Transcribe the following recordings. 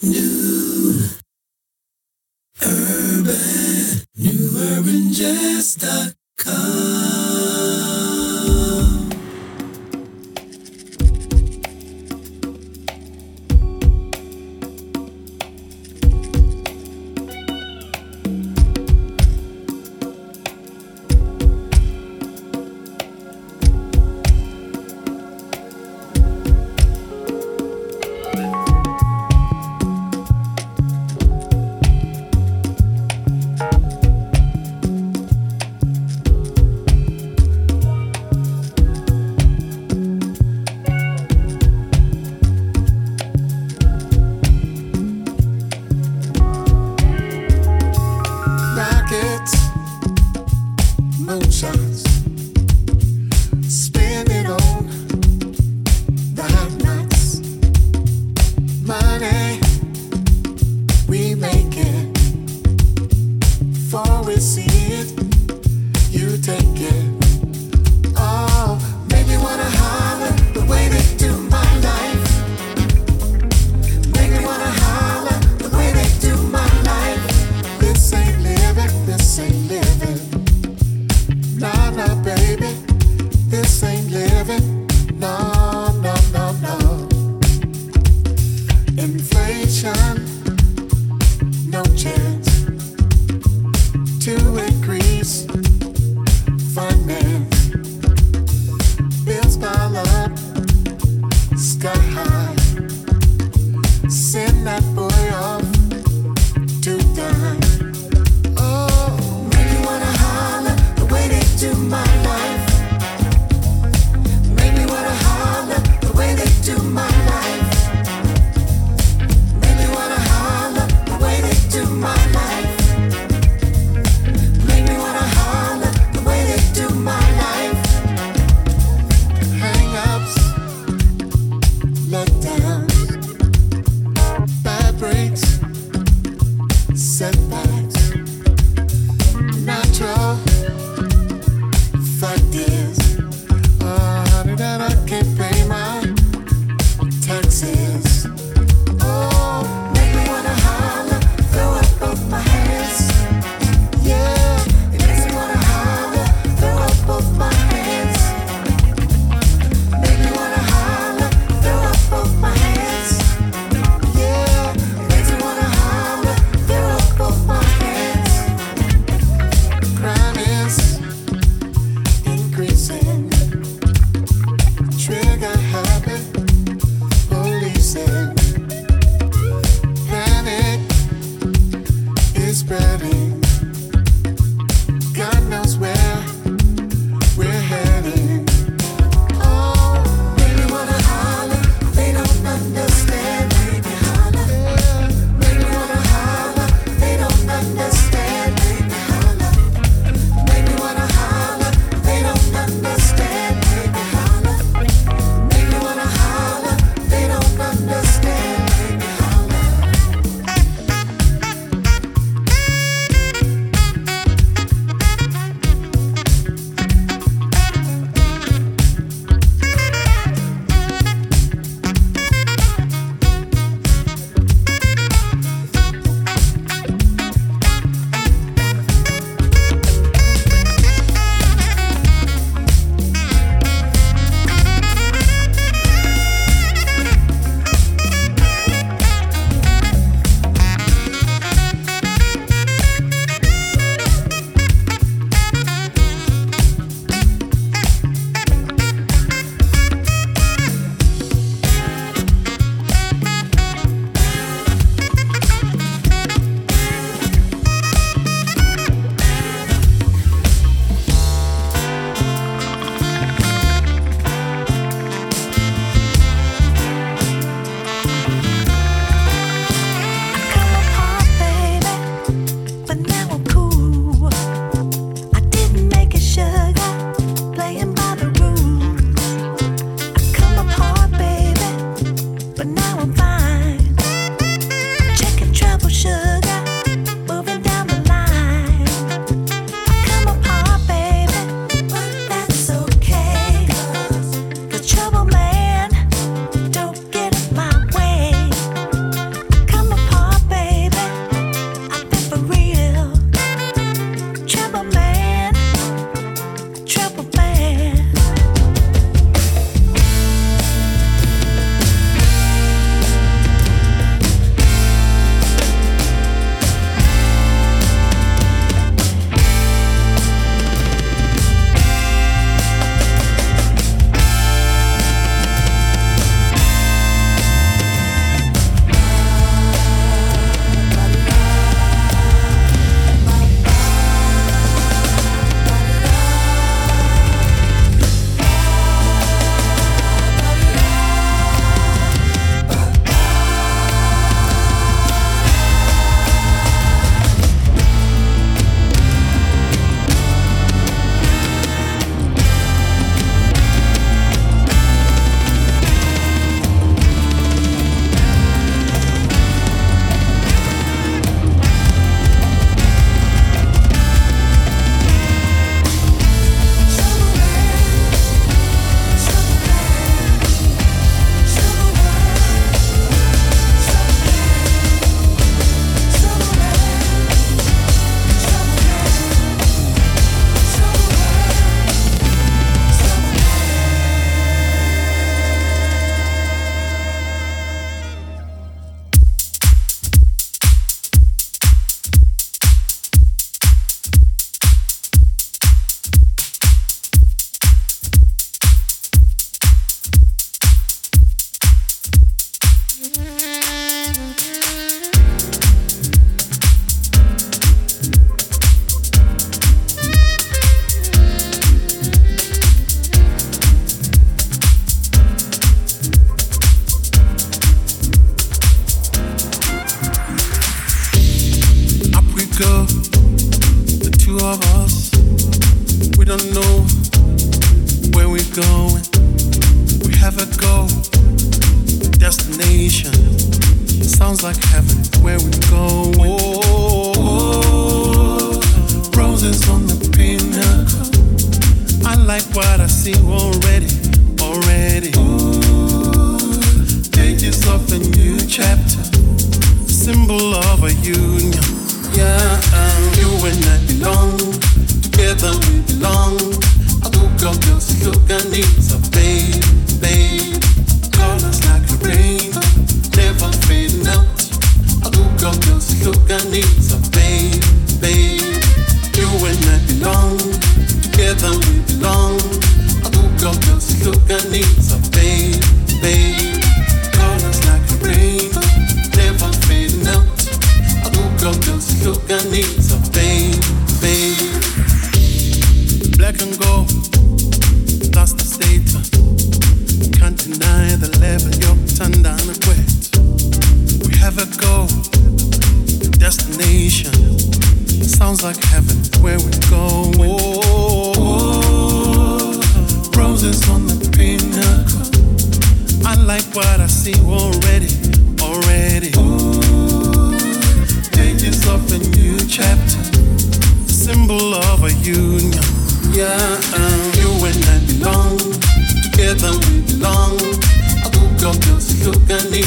New Urban, new newurbanjazz.com. sky won't like what I see already, already. Ooh, pages of a new chapter, symbol of a union. Yeah, uh, you and I belong, together we belong. I hope your girls look at me.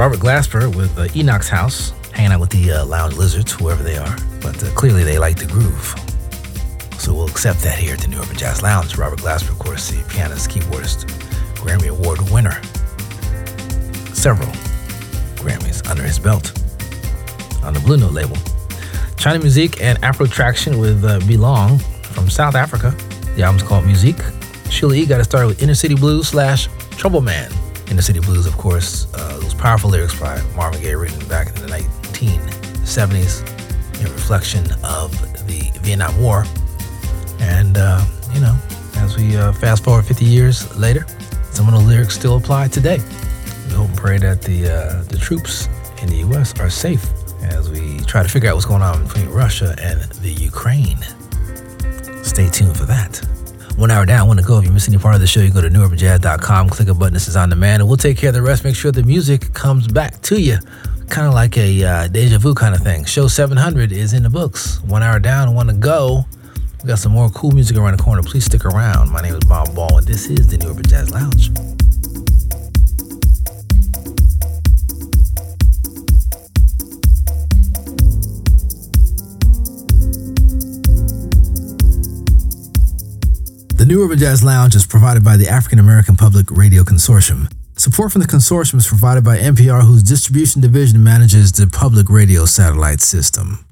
Robert Glasper with uh, Enoch's House, hanging out with the uh, lounge lizards, whoever they are. But uh, clearly they like the groove. So we'll accept that here at the New Urban Jazz Lounge. Robert Glasper, of course, the pianist, keyboardist, Grammy Award winner. Several Grammys under his belt on the Blue Note label. Chymamusique and Afrotraction with uh, Belong from South Africa. The album's called Musique. Sheila E. got to start with Inner City Blues slash Trouble Man. Inner City Blues, of course, uh, those powerful lyrics by Marvin Gaye written back in the 1970s in reflection of the Vietnam War and, uh, you know, as we uh, fast forward 50 years later, some of the lyrics still apply today. We hope and pray that the, uh, the troops in the U.S. are safe as we try to figure out what's going on between Russia and the Ukraine. Stay tuned for that. One hour down, want to go. If you miss any part of the show, you go to newurbanjazz.com, click a button, this is on demand, and we'll take care of the rest. Make sure the music comes back to you. Kind of like a uh, deja vu kind of thing. Show 700 is in the books. One hour down, want to go. We got some more cool music around the corner. Please stick around. My name is Bob Baldwin, and this is the New Urban Jazz Lounge. New Urban Jazz Lounge is provided by the African American Public Radio Consortium. Support from the consortium is provided by NPR, whose distribution division manages the public radio satellite system.